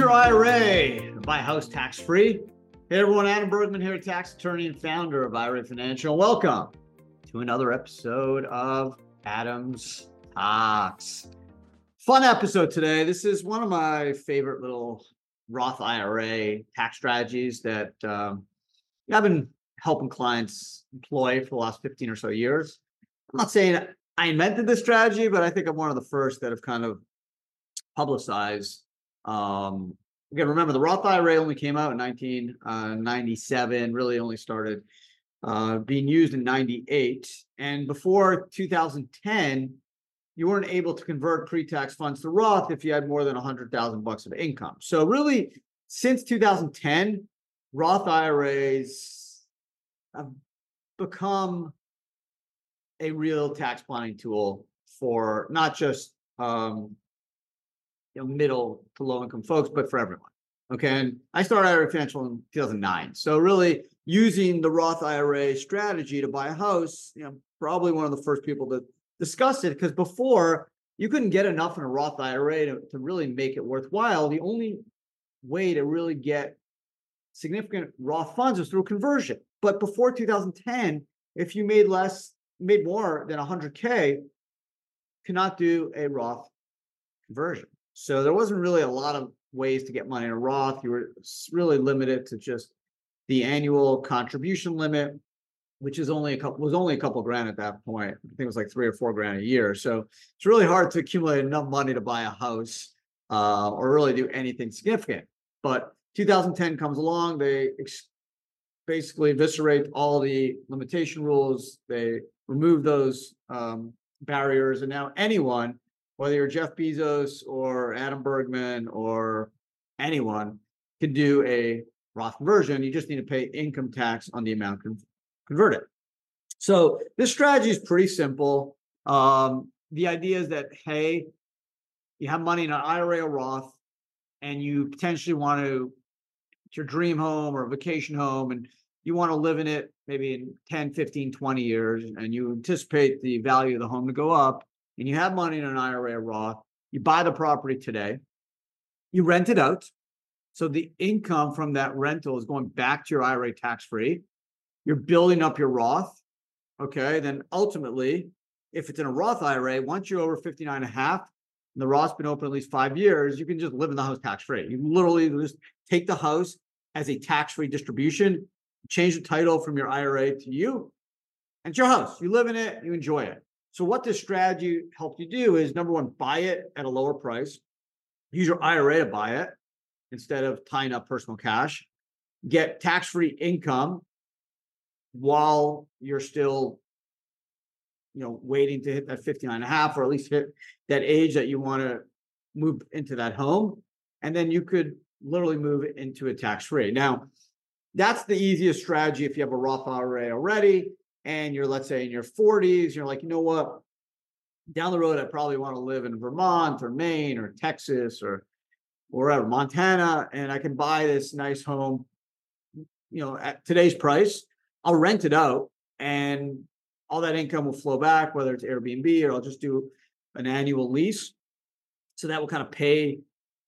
your IRA, buy house tax free. Hey everyone, Adam Bergman here, tax attorney and founder of IRA Financial. Welcome to another episode of Adams Talks. Fun episode today. This is one of my favorite little Roth IRA tax strategies that um, I've been helping clients employ for the last 15 or so years. I'm not saying I invented this strategy, but I think I'm one of the first that have kind of publicized. Um, again, remember the Roth IRA only came out in 1997, uh, really only started uh, being used in 98. And before 2010, you weren't able to convert pre-tax funds to Roth if you had more than 100,000 bucks of income. So really, since 2010, Roth IRAs have become a real tax planning tool for not just um, you know middle to low income folks, but for everyone. Okay, and I started IRA Financial in 2009. So really using the Roth IRA strategy to buy a house, you know, probably one of the first people to discuss it because before you couldn't get enough in a Roth IRA to, to really make it worthwhile. The only way to really get significant Roth funds was through conversion. But before 2010, if you made less made more than 100K cannot do a Roth conversion. So there wasn't really a lot of ways to get money in a Roth. You were really limited to just the annual contribution limit, which is only a couple was only a couple grand at that point. I think it was like three or four grand a year. So it's really hard to accumulate enough money to buy a house uh, or really do anything significant. But 2010 comes along, they ex- basically eviscerate all the limitation rules. They remove those um, barriers, and now anyone, whether you're Jeff Bezos or Adam Bergman or anyone, can do a Roth conversion. You just need to pay income tax on the amount con- converted. So this strategy is pretty simple. Um, the idea is that hey, you have money in an IRA or Roth, and you potentially want to it's your dream home or vacation home, and you want to live in it maybe in 10, 15, 20 years, and you anticipate the value of the home to go up, and you have money in an IRA or Roth, you buy the property today, you rent it out. So the income from that rental is going back to your IRA tax free. You're building up your Roth. Okay. Then ultimately, if it's in a Roth IRA, once you're over 59 and a half, and the Roth's been open at least five years, you can just live in the house tax free. You literally just take the house as a tax free distribution change the title from your IRA to you. And it's your house. You live in it, you enjoy it. So, what this strategy helped you do is number one, buy it at a lower price. Use your IRA to buy it instead of tying up personal cash. Get tax free income while you're still you know waiting to hit that 59 and a half or at least hit that age that you want to move into that home and then you could literally move into a tax free now that's the easiest strategy if you have a Roth IRA already and you're, let's say, in your 40s, you're like, you know what? Down the road, I probably want to live in Vermont or Maine or Texas or wherever, Montana, and I can buy this nice home, you know, at today's price. I'll rent it out and all that income will flow back, whether it's Airbnb or I'll just do an annual lease. So that will kind of pay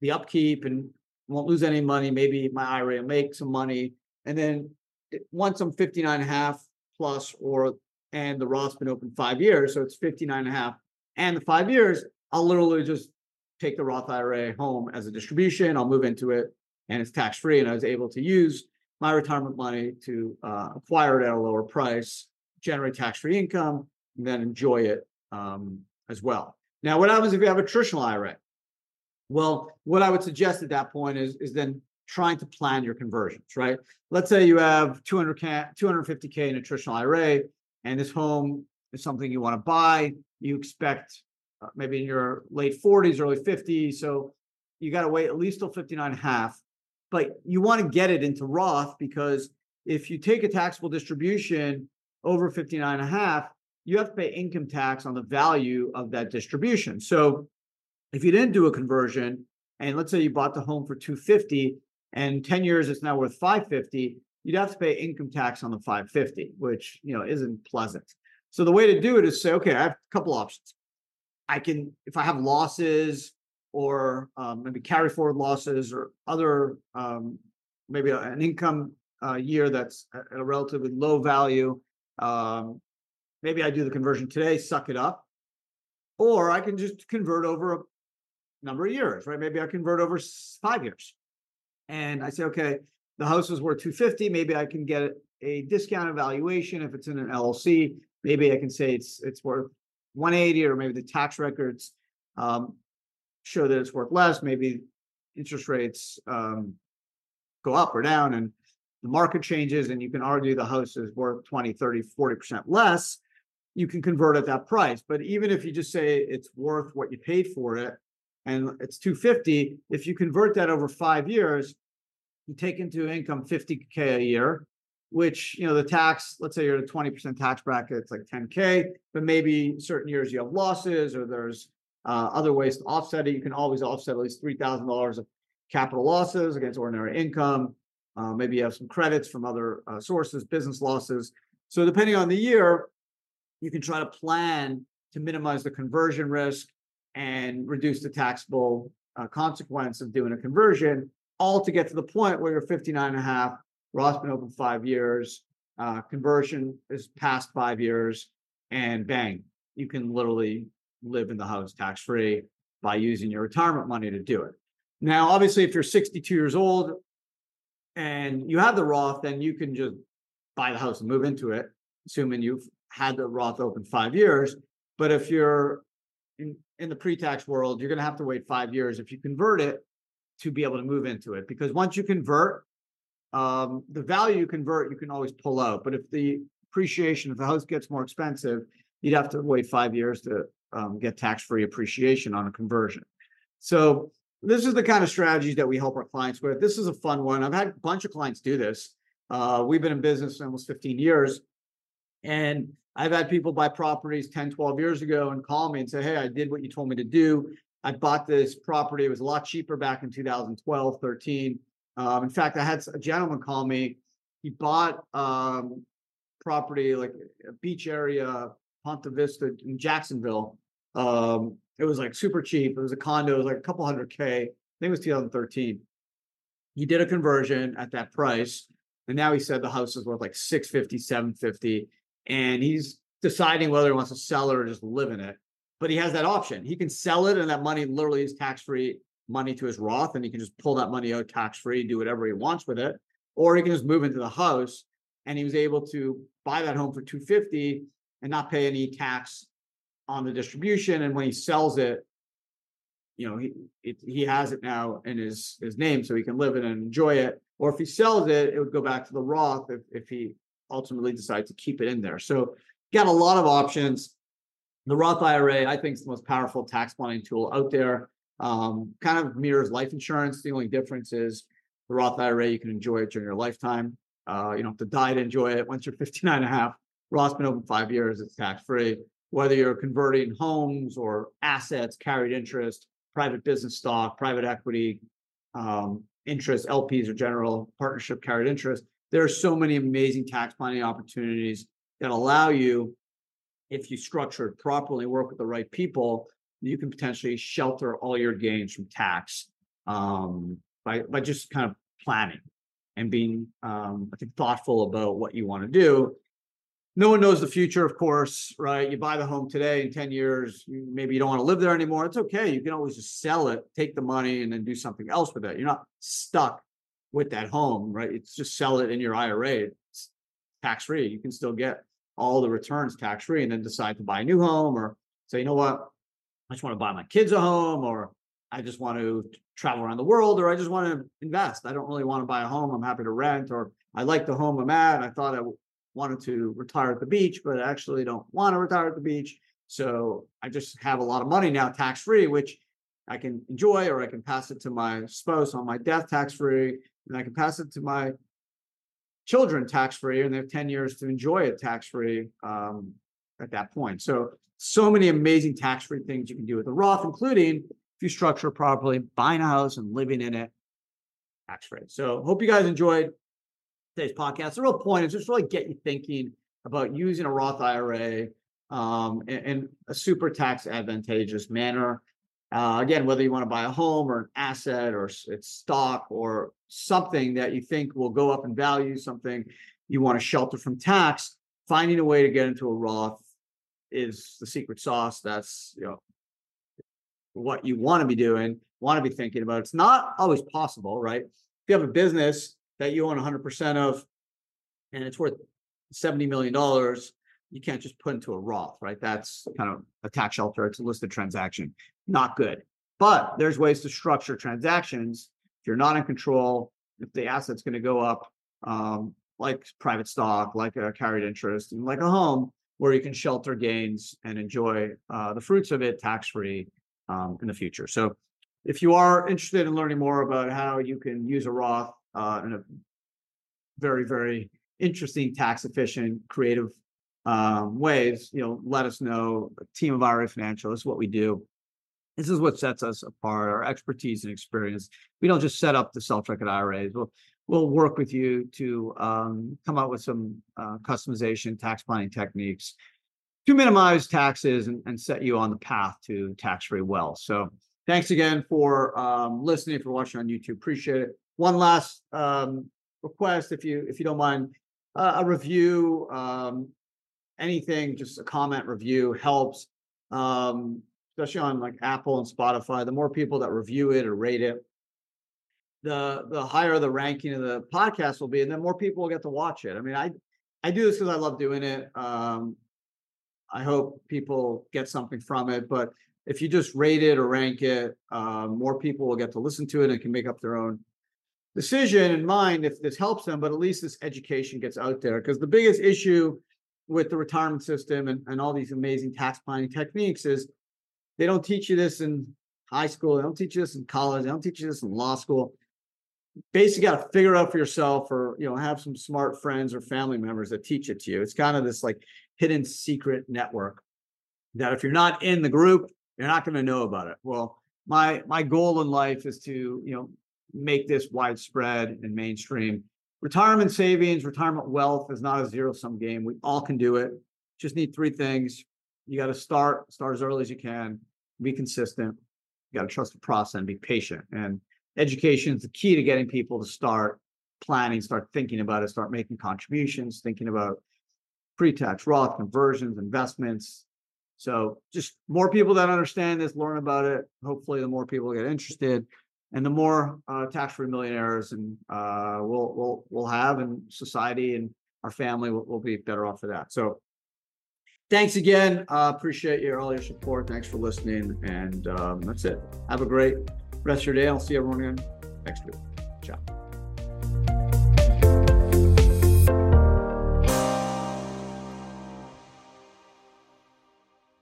the upkeep and won't lose any money. Maybe my IRA will make some money and then eh, once I'm 59 and a half plus or and the Roth's been open five years, so it's 59 and a half and the five years, I'll literally just take the Roth IRA home as a distribution. I'll move into it and it's tax free. And I was able to use my retirement money to uh, acquire it at a lower price, generate tax free income, and then enjoy it um, as well. Now, what happens if you have a traditional IRA? Well, what I would suggest at that point is, is then trying to plan your conversions, right? Let's say you have 200K, 250K in traditional IRA, and this home is something you want to buy. You expect uh, maybe in your late 40s, early 50s. So you got to wait at least till 59 and a half. But you want to get it into Roth because if you take a taxable distribution over 59 and a half, you have to pay income tax on the value of that distribution. So if you didn't do a conversion, and let's say you bought the home for 250 and 10 years it's now worth 550 you'd have to pay income tax on the 550 which you know isn't pleasant so the way to do it is say okay i have a couple options i can if i have losses or um, maybe carry forward losses or other um, maybe an income uh, year that's at a relatively low value. Um, maybe I do the conversion today, suck it up, or I can just convert over a number of years, right? Maybe I convert over five years, and I say, okay, the house is worth 250. Maybe I can get a discounted valuation if it's in an LLC. Maybe I can say it's it's worth 180, or maybe the tax records um, show that it's worth less. Maybe interest rates um, go up or down, and the market changes, and you can argue the house is worth 20, 30, 40% less. You can convert at that price. But even if you just say it's worth what you paid for it, and it's 250, if you convert that over five years, you take into income 50k a year which you know the tax let's say you're at a 20% tax bracket it's like 10k but maybe certain years you have losses or there's uh, other ways to offset it. You can always offset at least $3000 of capital losses against ordinary income. Uh, maybe you have some credits from other uh, sources business losses. So depending on the year you can try to plan to minimize the conversion risk and reduce the taxable uh, consequence of doing a conversion all to get to the point where you're 59 and a half. Roth's been open five years. Uh, conversion is past five years, and bang, you can literally live in the house tax free by using your retirement money to do it. Now, obviously, if you're 62 years old and you have the Roth, then you can just buy the house and move into it, assuming you've had the Roth open five years. But if you're in, in the pre tax world, you're going to have to wait five years. If you convert it, to be able to move into it because once you convert um, the value you convert you can always pull out but if the appreciation if the house gets more expensive you'd have to wait five years to um, get tax-free appreciation on a conversion. So this is the kind of strategies that we help our clients with. This is a fun one. I've had a bunch of clients do this. Uh, we've been in business almost 15 years and i've had people buy properties 10 12 years ago and call me and say hey i did what you told me to do I bought this property. It was a lot cheaper back in 2012, 13. Um, in fact, I had a gentleman call me. He bought um, property like a beach area, Ponte Vedra in Jacksonville. Um, it was like super cheap. It was a condo. It was like a couple hundred K. I think it was 2013. He did a conversion at that price. And now he said the house is worth like 650, 750. And he's deciding whether he wants to sell it or just live in it but he has that option. He can sell it, and that money literally is tax free money to his Roth, and he can just pull that money out tax free, do whatever he wants with it, or he can just move into the house. And he was able to buy that home for 250 and not pay any tax on the distribution. And when he sells it, you know, he it, he has it now in his his name, so he can live in it and enjoy it. Or if he sells it, it would go back to the Roth if if he ultimately decides to keep it in there. So got a lot of options the Roth IRA, I think, is the most powerful tax planning tool out there. Um, kind of mirrors life insurance. The only difference is the Roth IRA, you can enjoy it during your lifetime. Uh, you don't have to die to enjoy it. Once you're 59 and a half, Roth's been open five years, it's tax free. Whether you're converting homes or assets, carried interest, private business stock, private equity, um, interest, LPs or general partnership carried interest, there are so many amazing tax planning opportunities that allow you if you structure it properly, work with the right people, you can potentially shelter all your gains from tax um, by by just kind of planning and being, um, I think, thoughtful about what you want to do. No one knows the future, of course, right? You buy the home today, in 10 years, maybe you don't want to live there anymore. It's okay. You can always just sell it, take the money, and then do something else with it. You're not stuck with that home, right? It's just sell it in your IRA. It's tax free. You can still get all the returns tax free and then decide to buy a new home or say, you know what, I just want to buy my kids a home or I just want to travel around the world or I just want to invest. I don't really want to buy a home. I'm happy to rent or I like the home I'm at. I thought I wanted to retire at the beach, but I actually don't want to retire at the beach. So I just have a lot of money now tax free, which I can enjoy or I can pass it to my spouse on my death tax free and I can pass it to my children tax free and they have 10 years to enjoy it tax free um, at that point. So, so many amazing tax free things you can do with the Roth, including if you structure properly, buying a house and living in it tax free. So, hope you guys enjoyed today's podcast. The real point is just really get you thinking about using a Roth IRA um, in, in a super tax advantageous manner. Uh, again, whether you want to buy a home or an asset or it's stock or something that you think will go up in value, something you want to shelter from tax, finding a way to get into a Roth is the secret sauce. That's, you know, what you want to be doing, want to be thinking about. It's not always possible, right? If you have a business that you own 100% of and it's worth $70 million, you can't just put into a Roth, right? That's kind of a tax shelter. It's a listed transaction. Not good. But there's ways to structure transactions. If you're not in control, if the asset's going to go up, um, like private stock, like a carried interest, and like a home, where you can shelter gains and enjoy uh, the fruits of it tax free um, in the future. So, if you are interested in learning more about how you can use a Roth uh, in a very, very interesting, tax efficient, creative um, ways, you know, let us know. A team of IRA Financial, is what we do. This is what sets us apart, our expertise and experience. We don't just set up the self-directed IRAs. We'll, we'll work with you to um, come up with some uh, customization, tax planning techniques to minimize taxes and, and set you on the path to tax-free wealth. So thanks again for um, listening, for watching on YouTube. Appreciate it. One last um, request, if you if you don't mind, uh, a review, um, anything, just a comment review helps, um, especially on like Apple and Spotify. The more people that review it or rate it, the the higher the ranking of the podcast will be, and then more people will get to watch it. I mean, I I do this because I love doing it. Um, I hope people get something from it, but if you just rate it or rank it, uh, more people will get to listen to it and can make up their own decision in mind if this helps them, but at least this education gets out there. Because the biggest issue with the retirement system and, and all these amazing tax planning techniques is they don't teach you this in high school, they don't teach you this in college, they don't teach you this in law school. Basically, got to figure out for yourself, or you know, have some smart friends or family members that teach it to you. It's kind of this like hidden secret network that if you're not in the group, you're not going to know about it. Well, my my goal in life is to you know make this widespread and mainstream. Retirement savings, retirement wealth is not a zero sum game. We all can do it. Just need three things. You got to start, start as early as you can, be consistent. You got to trust the process and be patient. And education is the key to getting people to start planning, start thinking about it, start making contributions, thinking about pre-tax Roth conversions, investments. So just more people that understand this, learn about it. Hopefully, the more people get interested and the more uh, tax-free millionaires and uh, we'll we'll we'll have, and society and our family will, will be better off for that. So, thanks again. Uh, appreciate your all your support. Thanks for listening, and um, that's it. Have a great rest of your day. I'll see everyone again next week. Ciao.